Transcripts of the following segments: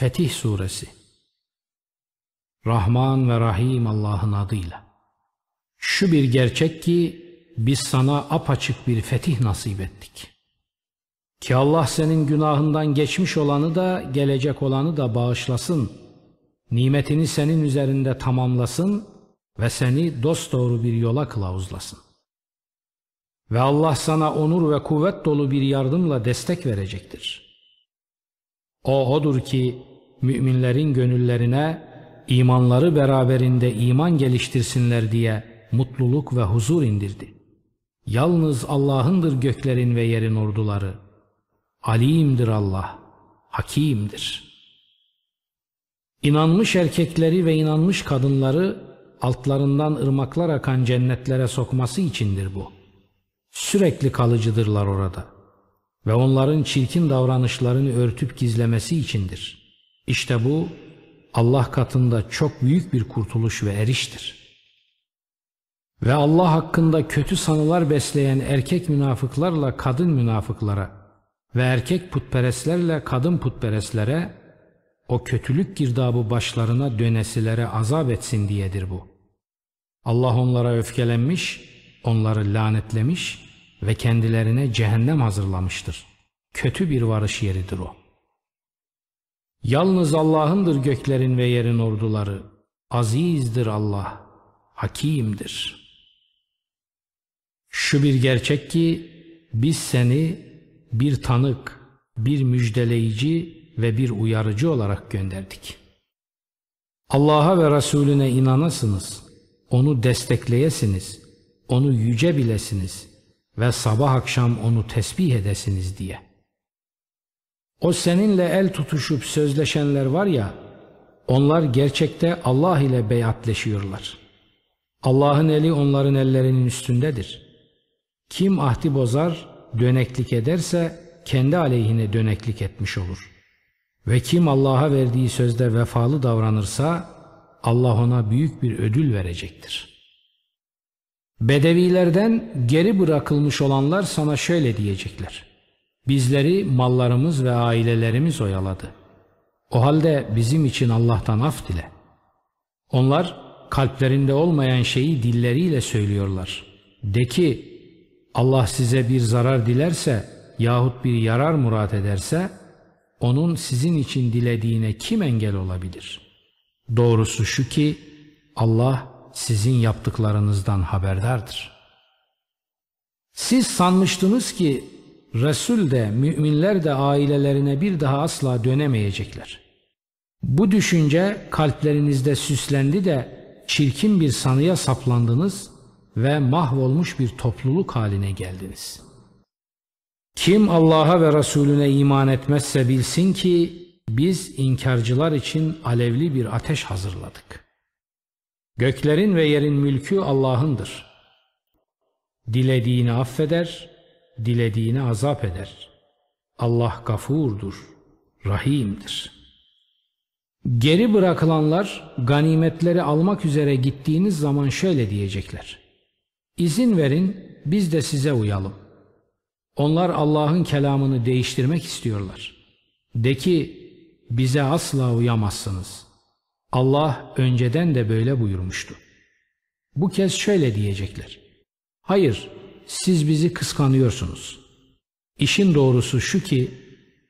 Fetih Suresi Rahman ve Rahim Allah'ın adıyla. Şu bir gerçek ki biz sana apaçık bir fetih nasip ettik. Ki Allah senin günahından geçmiş olanı da gelecek olanı da bağışlasın. Nimetini senin üzerinde tamamlasın ve seni dosdoğru bir yola kılavuzlasın. Ve Allah sana onur ve kuvvet dolu bir yardımla destek verecektir. O odur ki müminlerin gönüllerine imanları beraberinde iman geliştirsinler diye mutluluk ve huzur indirdi. Yalnız Allah'ındır göklerin ve yerin orduları. Alimdir Allah, hakimdir. İnanmış erkekleri ve inanmış kadınları altlarından ırmaklar akan cennetlere sokması içindir bu. Sürekli kalıcıdırlar orada ve onların çirkin davranışlarını örtüp gizlemesi içindir. İşte bu Allah katında çok büyük bir kurtuluş ve eriştir. Ve Allah hakkında kötü sanılar besleyen erkek münafıklarla kadın münafıklara ve erkek putperestlerle kadın putperestlere o kötülük girdabı başlarına dönesilere azap etsin diyedir bu. Allah onlara öfkelenmiş, onları lanetlemiş ve kendilerine cehennem hazırlamıştır. Kötü bir varış yeridir o. Yalnız Allah'ındır göklerin ve yerin orduları. Azizdir Allah, hakimdir. Şu bir gerçek ki biz seni bir tanık, bir müjdeleyici ve bir uyarıcı olarak gönderdik. Allah'a ve Resulüne inanasınız, onu destekleyesiniz, onu yüce bilesiniz ve sabah akşam onu tesbih edesiniz diye.'' O seninle el tutuşup sözleşenler var ya, onlar gerçekte Allah ile beyatleşiyorlar. Allah'ın eli onların ellerinin üstündedir. Kim ahdi bozar, döneklik ederse kendi aleyhine döneklik etmiş olur. Ve kim Allah'a verdiği sözde vefalı davranırsa Allah ona büyük bir ödül verecektir. Bedevilerden geri bırakılmış olanlar sana şöyle diyecekler. Bizleri mallarımız ve ailelerimiz oyaladı. O halde bizim için Allah'tan af dile. Onlar kalplerinde olmayan şeyi dilleriyle söylüyorlar. De ki Allah size bir zarar dilerse yahut bir yarar murat ederse onun sizin için dilediğine kim engel olabilir? Doğrusu şu ki Allah sizin yaptıklarınızdan haberdardır. Siz sanmıştınız ki Resul de müminler de ailelerine bir daha asla dönemeyecekler. Bu düşünce kalplerinizde süslendi de çirkin bir sanıya saplandınız ve mahvolmuş bir topluluk haline geldiniz. Kim Allah'a ve Resulüne iman etmezse bilsin ki biz inkarcılar için alevli bir ateş hazırladık. Göklerin ve yerin mülkü Allah'ındır. Dilediğini affeder, dilediğini azap eder. Allah gafurdur, rahimdir. Geri bırakılanlar ganimetleri almak üzere gittiğiniz zaman şöyle diyecekler. İzin verin biz de size uyalım. Onlar Allah'ın kelamını değiştirmek istiyorlar. De ki bize asla uyamazsınız. Allah önceden de böyle buyurmuştu. Bu kez şöyle diyecekler. Hayır siz bizi kıskanıyorsunuz. İşin doğrusu şu ki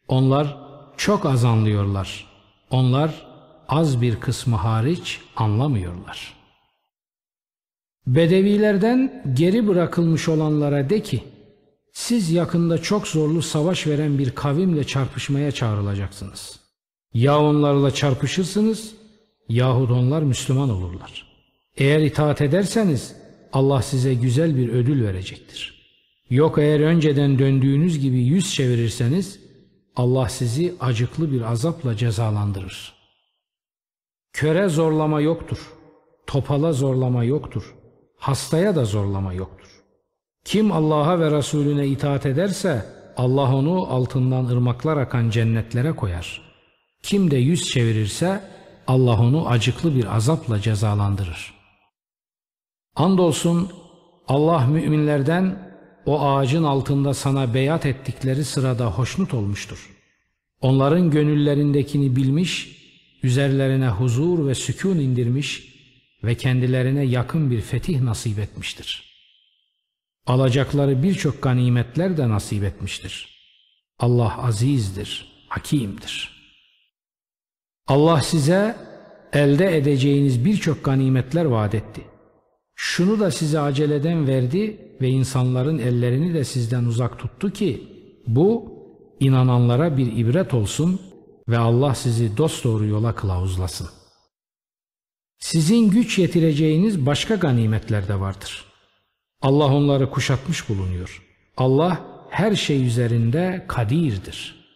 onlar çok az anlıyorlar. Onlar az bir kısmı hariç anlamıyorlar. Bedevilerden geri bırakılmış olanlara de ki siz yakında çok zorlu savaş veren bir kavimle çarpışmaya çağrılacaksınız. Ya onlarla çarpışırsınız yahut onlar Müslüman olurlar. Eğer itaat ederseniz Allah size güzel bir ödül verecektir. Yok eğer önceden döndüğünüz gibi yüz çevirirseniz Allah sizi acıklı bir azapla cezalandırır. Köre zorlama yoktur. Topala zorlama yoktur. Hastaya da zorlama yoktur. Kim Allah'a ve Resulüne itaat ederse Allah onu altından ırmaklar akan cennetlere koyar. Kim de yüz çevirirse Allah onu acıklı bir azapla cezalandırır.'' Andolsun Allah müminlerden o ağacın altında sana beyat ettikleri sırada hoşnut olmuştur. Onların gönüllerindekini bilmiş, üzerlerine huzur ve sükun indirmiş ve kendilerine yakın bir fetih nasip etmiştir. Alacakları birçok ganimetler de nasip etmiştir. Allah azizdir, hakimdir. Allah size elde edeceğiniz birçok ganimetler vaat etti. Şunu da size aceleden verdi ve insanların ellerini de sizden uzak tuttu ki bu inananlara bir ibret olsun ve Allah sizi dosdoğru yola kılavuzlasın. Sizin güç yetireceğiniz başka ganimetler de vardır. Allah onları kuşatmış bulunuyor. Allah her şey üzerinde kadirdir.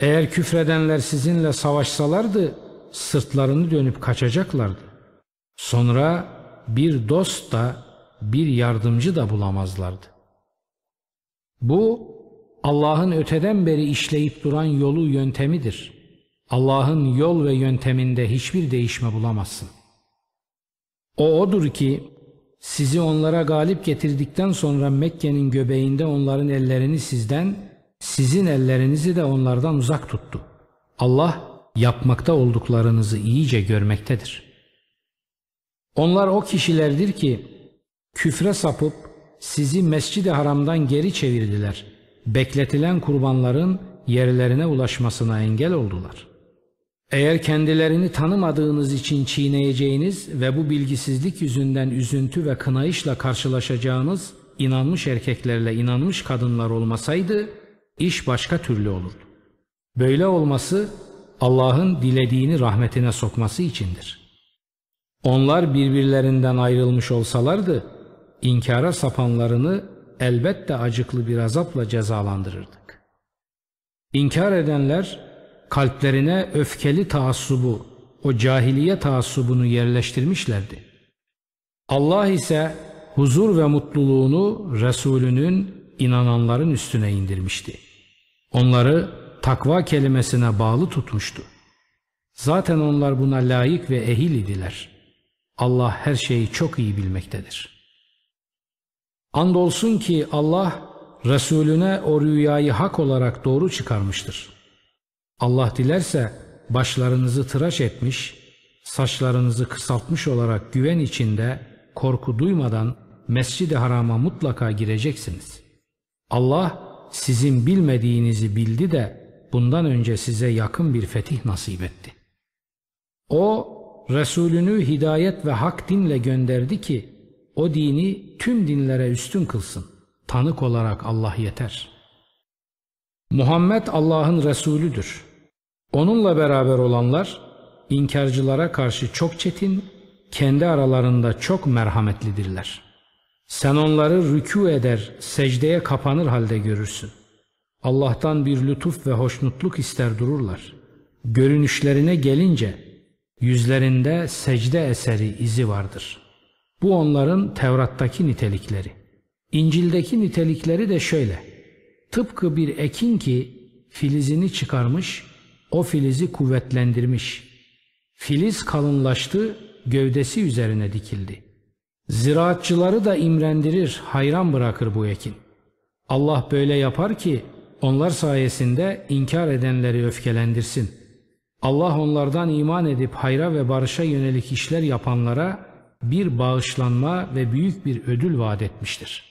Eğer küfredenler sizinle savaşsalardı sırtlarını dönüp kaçacaklardı. Sonra bir dost da bir yardımcı da bulamazlardı. Bu Allah'ın öteden beri işleyip duran yolu yöntemidir. Allah'ın yol ve yönteminde hiçbir değişme bulamazsın. O odur ki sizi onlara galip getirdikten sonra Mekke'nin göbeğinde onların ellerini sizden, sizin ellerinizi de onlardan uzak tuttu. Allah yapmakta olduklarınızı iyice görmektedir. Onlar o kişilerdir ki küfre sapıp sizi mescid-i haramdan geri çevirdiler. Bekletilen kurbanların yerlerine ulaşmasına engel oldular. Eğer kendilerini tanımadığınız için çiğneyeceğiniz ve bu bilgisizlik yüzünden üzüntü ve kınayışla karşılaşacağınız inanmış erkeklerle inanmış kadınlar olmasaydı iş başka türlü olurdu. Böyle olması Allah'ın dilediğini rahmetine sokması içindir. Onlar birbirlerinden ayrılmış olsalardı, inkara sapanlarını elbette acıklı bir azapla cezalandırırdık. İnkar edenler kalplerine öfkeli taassubu, o cahiliye taassubunu yerleştirmişlerdi. Allah ise huzur ve mutluluğunu Resulünün inananların üstüne indirmişti. Onları takva kelimesine bağlı tutmuştu. Zaten onlar buna layık ve ehil idiler. Allah her şeyi çok iyi bilmektedir. Andolsun ki Allah Resulüne o rüyayı hak olarak doğru çıkarmıştır. Allah dilerse başlarınızı tıraş etmiş, saçlarınızı kısaltmış olarak güven içinde korku duymadan Mescid-i Haram'a mutlaka gireceksiniz. Allah sizin bilmediğinizi bildi de bundan önce size yakın bir fetih nasip etti. O Resulünü hidayet ve hak dinle gönderdi ki o dini tüm dinlere üstün kılsın. Tanık olarak Allah yeter. Muhammed Allah'ın Resulüdür. Onunla beraber olanlar inkarcılara karşı çok çetin, kendi aralarında çok merhametlidirler. Sen onları rükû eder, secdeye kapanır halde görürsün. Allah'tan bir lütuf ve hoşnutluk ister dururlar. Görünüşlerine gelince yüzlerinde secde eseri izi vardır. Bu onların Tevrat'taki nitelikleri. İncil'deki nitelikleri de şöyle. Tıpkı bir ekin ki filizini çıkarmış, o filizi kuvvetlendirmiş. Filiz kalınlaştı, gövdesi üzerine dikildi. Ziraatçıları da imrendirir, hayran bırakır bu ekin. Allah böyle yapar ki onlar sayesinde inkar edenleri öfkelendirsin. Allah onlardan iman edip hayra ve barışa yönelik işler yapanlara bir bağışlanma ve büyük bir ödül vaat etmiştir.''